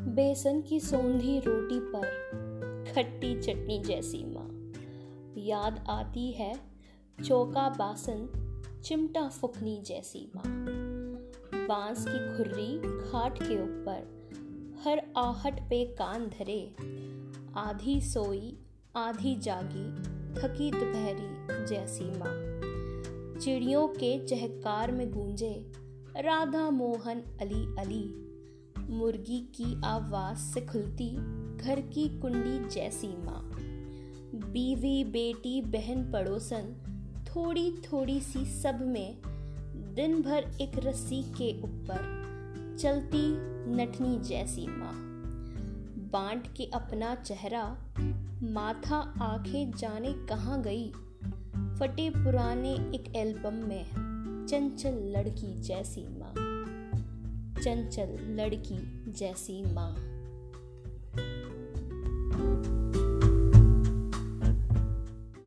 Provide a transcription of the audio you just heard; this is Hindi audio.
बेसन की सौंधी रोटी पर खट्टी चटनी जैसी माँ। याद आती है चौका बासन, चिमटा फुकनी जैसी माँ। बाँस की खुर्री खाट के ऊपर, हर आहट पे कान धरे। आधी सोई, आधी जागी, थकी दोपहरी जैसी माँ। चिड़ियों के चहकार में गूंजे, राधा मोहन अली अली। मुर्गी की आवाज़ से खुलती घर की कुंडी जैसी माँ। बीवी, बेटी, बहन, पड़ोसन थोड़ी थोड़ी सी सब में दिन भर एक रस्सी के ऊपर चलती नटनी जैसी माँ। बांट के अपना चेहरा, माथा, आँखें जाने कहाँ गई। फटे पुराने एक एल्बम में चंचल लड़की जैसी माँ। चंचल लड़की जैसी माँ।